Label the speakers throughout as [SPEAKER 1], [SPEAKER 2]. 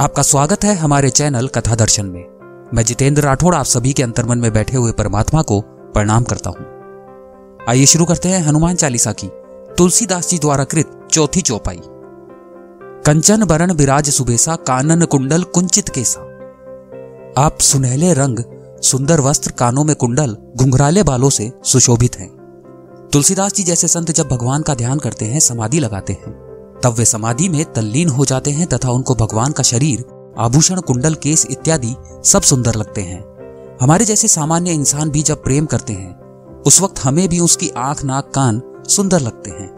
[SPEAKER 1] आपका स्वागत है हमारे चैनल कथा दर्शन में। मैं जितेंद्र राठौड़ आप सभी के अंतर्मन में बैठे हुए परमात्मा को प्रणाम करता हूँ। आइए शुरू करते हैं हनुमान चालीसा की। तुलसीदास जी द्वारा कृत चौथी चौपाई। कंचन बरन बिराज सुबेसा, कानन कुंडल कुंचित केसा। आप सुनहले रंग, सुंदर वस्त्र कानों में कुंडल, घुंघराले बालों से सुशोभित हैं। तुलसीदास जी जैसे संत जब भगवान का ध्यान करते हैं, समाधि लगाते हैं। तब वे समाधि में तल्लीन हो जाते हैं तथा उनको भगवान का शरीर, आभूषण, कुंडल, केस इत्यादि सब सुंदर लगते हैं। हमारे जैसे सामान्य इंसान भी जब प्रेम करते हैं, उस वक्त हमें भी उसकी आँख, नाक, कान सुंदर लगते हैं।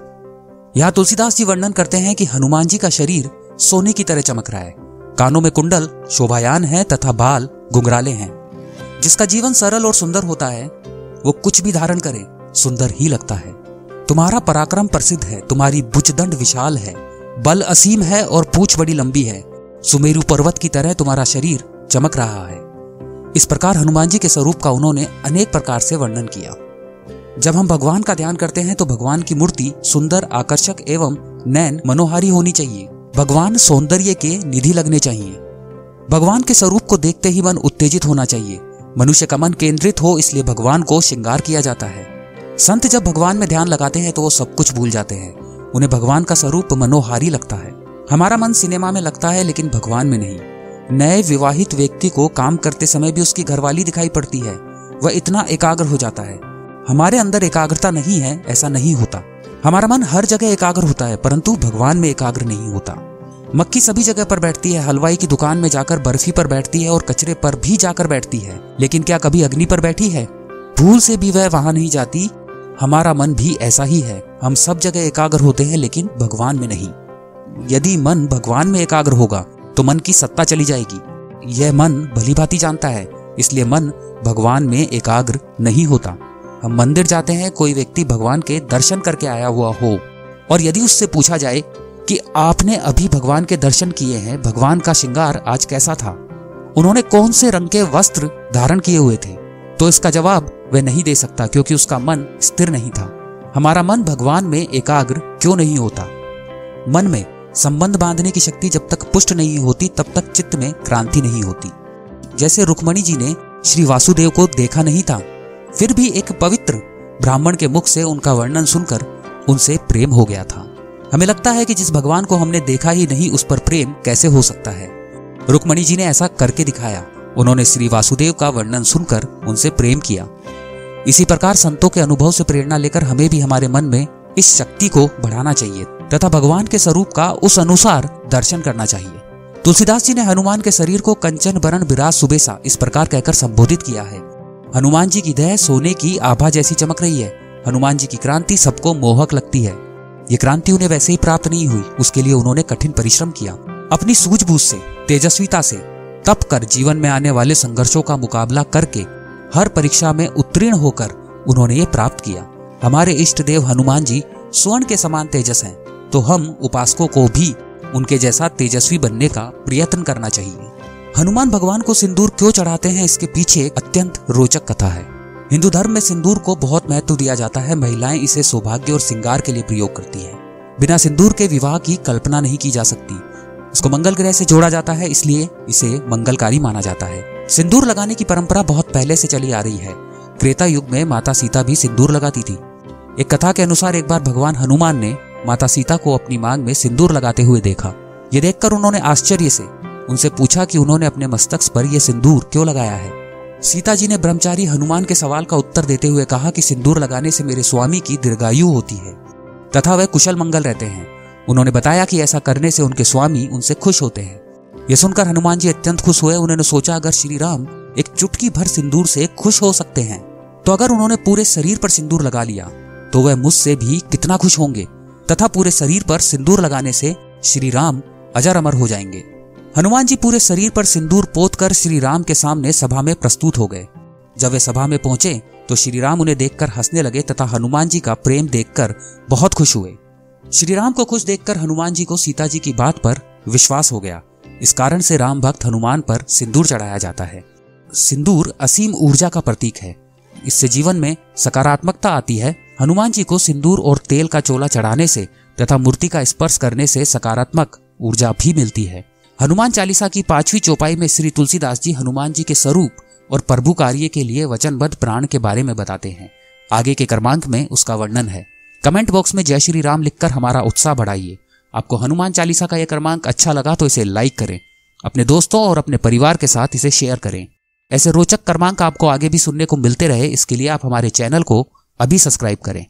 [SPEAKER 1] यहाँ तुलसीदास जी वर्णन करते हैं कि हनुमान जी का शरीर सोने की तरह चमक रहा है। कानों में कुंडल शोभायान है तथा बाल गुंगराले हैं। जिसका जीवन सरल और सुंदर होता है, वो कुछ भी धारण करे, सुंदर ही लगता है। तुम्हारा पराक्रम प्रसिद्ध है, तुम्हारी बुचदंड विशाल है। बल असीम है और पूछ बड़ी लंबी है। सुमेरु पर्वत की तरह तुम्हारा शरीर चमक रहा है। इस प्रकार हनुमान जी के स्वरूप का उन्होंने अनेक प्रकार से वर्णन किया। जब हम भगवान का ध्यान करते हैं तो भगवान की मूर्ति सुंदर, आकर्षक एवं नैन मनोहारी होनी चाहिए। भगवान सौंदर्य के निधि लगने चाहिए। भगवान के स्वरूप को देखते ही मन उत्तेजित होना चाहिए। मनुष्य का मन केंद्रित हो, इसलिए भगवान को श्रृंगार किया जाता है। संत जब भगवान में ध्यान लगाते हैं तो वो सब कुछ भूल जाते हैं। उन्हें भगवान का स्वरूप मनोहारी लगता है। हमारा मन सिनेमा में लगता है, लेकिन भगवान में नहीं। नए विवाहित व्यक्ति को काम करते समय भी उसकी घरवाली दिखाई पड़ती है। वह इतना एकाग्र हो जाता है। हमारे अंदर एकाग्रता नहीं है, ऐसा नहीं होता। हमारा मन हर जगह एकाग्र होता है, परंतु भगवान में एकाग्र नहीं होता। मक्खी सभी जगह पर बैठती है, हलवाई की दुकान में जाकर बर्फ़ी पर बैठती है और कचरे पर भी जाकर बैठती है। लेकिन क्या कभी अग्नि पर बैठी है? भूल से भी वह वहाँ नहीं जाती। हमारा मन भी ऐसा ही है। हम सब जगह एकाग्र होते हैं, लेकिन भगवान में नहीं। यदि मन भगवान में एकाग्र होगा तो मन की सत्ता चली जाएगी। यह मन भली भांति जानता है, इसलिए मन भगवान में एकाग्र नहीं होता। हम मंदिर जाते हैं, कोई व्यक्ति भगवान के दर्शन करके आया हुआ हो, और यदि उससे पूछा जाए कि आपने अभी भगवान के दर्शन किए हैं, भगवान का श्रृंगार आज कैसा था? उन्होंने कौन से रंग के वस्त्र धारण किए हुए थे? तो इसका जवाब वह नहीं दे सकता क्योंकि उसका मन स्थिर नहीं था। हमारा मन भगवान में एकाग्र क्यों नहीं होता? मन में संबंध बांधने की शक्ति जब तक पुष्ट नहीं होती, तब तक चित्त में क्रांति नहीं होती। जैसे रुक्मणी जी ने श्री वासुदेव को देखा नहीं था, फिर भी एक पवित्र ब्राह्मण के मुख से उनका वर्णन सुनकर उनसे प्रेम हो गया था। हमें लगता है कि जिस भगवान को हमने देखा ही नहीं, उस पर प्रेम कैसे हो सकता है? रुक्मणी जी ने ऐसा करके दिखाया। उन्होंने श्री वासुदेव का वर्णन सुनकर उनसे प्रेम किया। इसी प्रकार संतों के अनुभव से प्रेरणा लेकर हमें भी हमारे मन में इस शक्ति को बढ़ाना चाहिए, तथा भगवान के स्वरूप का उस अनुसार दर्शन करना चाहिए। तुलसीदास जी ने हनुमान के शरीर को कंचन, बरन विराज सुबेसा इस प्रकार कहकर संबोधित किया है। हनुमान जी की दह सोने की आभा जैसी चमक रही है। हनुमान जी की क्रांति सबको मोहक लगती है। ये क्रांति उन्हें वैसे ही प्राप्त नहीं हुई, उसके लिए उन्होंने कठिन परिश्रम किया। अपनी सूझबूझ से, तेजस्विता से, तप कर जीवन में आने वाले संघर्षों का मुकाबला करके हर परीक्षा में उत्तीर्ण होकर उन्होंने ये प्राप्त किया। हमारे इष्ट देव हनुमान जी स्वर्ण के समान तेजस हैं तो हम उपासकों को भी उनके जैसा तेजस्वी बनने का प्रयत्न करना चाहिए। हनुमान भगवान को सिंदूर क्यों चढ़ाते हैं, इसके पीछे एक अत्यंत रोचक कथा है। हिंदू धर्म में सिंदूर को बहुत महत्व दिया जाता है, महिलाएँ इसे सौभाग्य और श्रृंगार के लिए प्रयोग करती है। बिना सिंदूर के विवाह की कल्पना नहीं की जा सकती। इसको मंगल ग्रह से जोड़ा जाता है, इसलिए इसे मंगलकारी माना जाता है। सिंदूर लगाने की परंपरा बहुत पहले से चली आ रही है। त्रेता युग में माता सीता भी सिंदूर लगाती थी। एक कथा के अनुसार एक बार भगवान हनुमान ने माता सीता को अपनी मांग में सिंदूर लगाते हुए देखा। ये देखकर उन्होंने आश्चर्य से उनसे पूछा कि उन्होंने अपने मस्तक पर यह सिंदूर क्यों लगाया है? सीता जी ने ब्रह्मचारी हनुमान के सवाल का उत्तर देते हुए कहा कि सिंदूर लगाने से मेरे स्वामी की दीर्घायु होती है, तथा वह कुशल मंगल रहते हैं। उन्होंने बताया कि ऐसा करने से उनके स्वामी उनसे खुश होते हैं। यह सुनकर हनुमान जी अत्यंत खुश हुए। उन्होंने सोचा, अगर श्री राम एक चुटकी भर सिंदूर से खुश हो सकते हैं तो अगर उन्होंने पूरे शरीर पर सिंदूर लगा लिया तो वह मुझसे भी कितना खुश होंगे, तथा पूरे शरीर पर सिंदूर लगाने से श्री राम अजर अमर हो जाएँगे। हनुमान जी पूरे शरीर पर सिंदूर पोत कर श्री राम के सामने सभा में प्रस्तुत हो गए। जब वे सभा में पहुँचे तो श्री राम उन्हें देखकर हंसने लगे तथा हनुमान जी का प्रेम देखकर बहुत खुश हुए। श्री राम को खुश देखकर हनुमान जी को सीता जी की बात पर विश्वास हो गया। इस कारण से राम भक्त हनुमान पर सिंदूर चढ़ाया जाता है। सिंदूर असीम ऊर्जा का प्रतीक है। इससे जीवन में सकारात्मकता आती है। हनुमान जी को सिंदूर और तेल का चोला चढ़ाने से तथा मूर्ति का स्पर्श करने से सकारात्मक ऊर्जा भी मिलती है। हनुमान चालीसा की पांचवी चौपाई में श्री तुलसीदास जी हनुमान जी के स्वरूप और प्रभु कार्य के लिए वचनबद्ध प्राण के बारे में बताते हैं। आगे के क्रमांक में उसका वर्णन है। कमेंट बॉक्स में जय श्री राम लिखकर हमारा उत्साह बढ़ाइए। आपको हनुमान चालीसा का यह क्रमांक अच्छा लगा तो इसे लाइक करें। अपने दोस्तों और अपने परिवार के साथ इसे शेयर करें। ऐसे रोचक क्रमांक आपको आगे भी सुनने को मिलते रहे, इसके लिए आप हमारे चैनल को अभी सब्सक्राइब करें।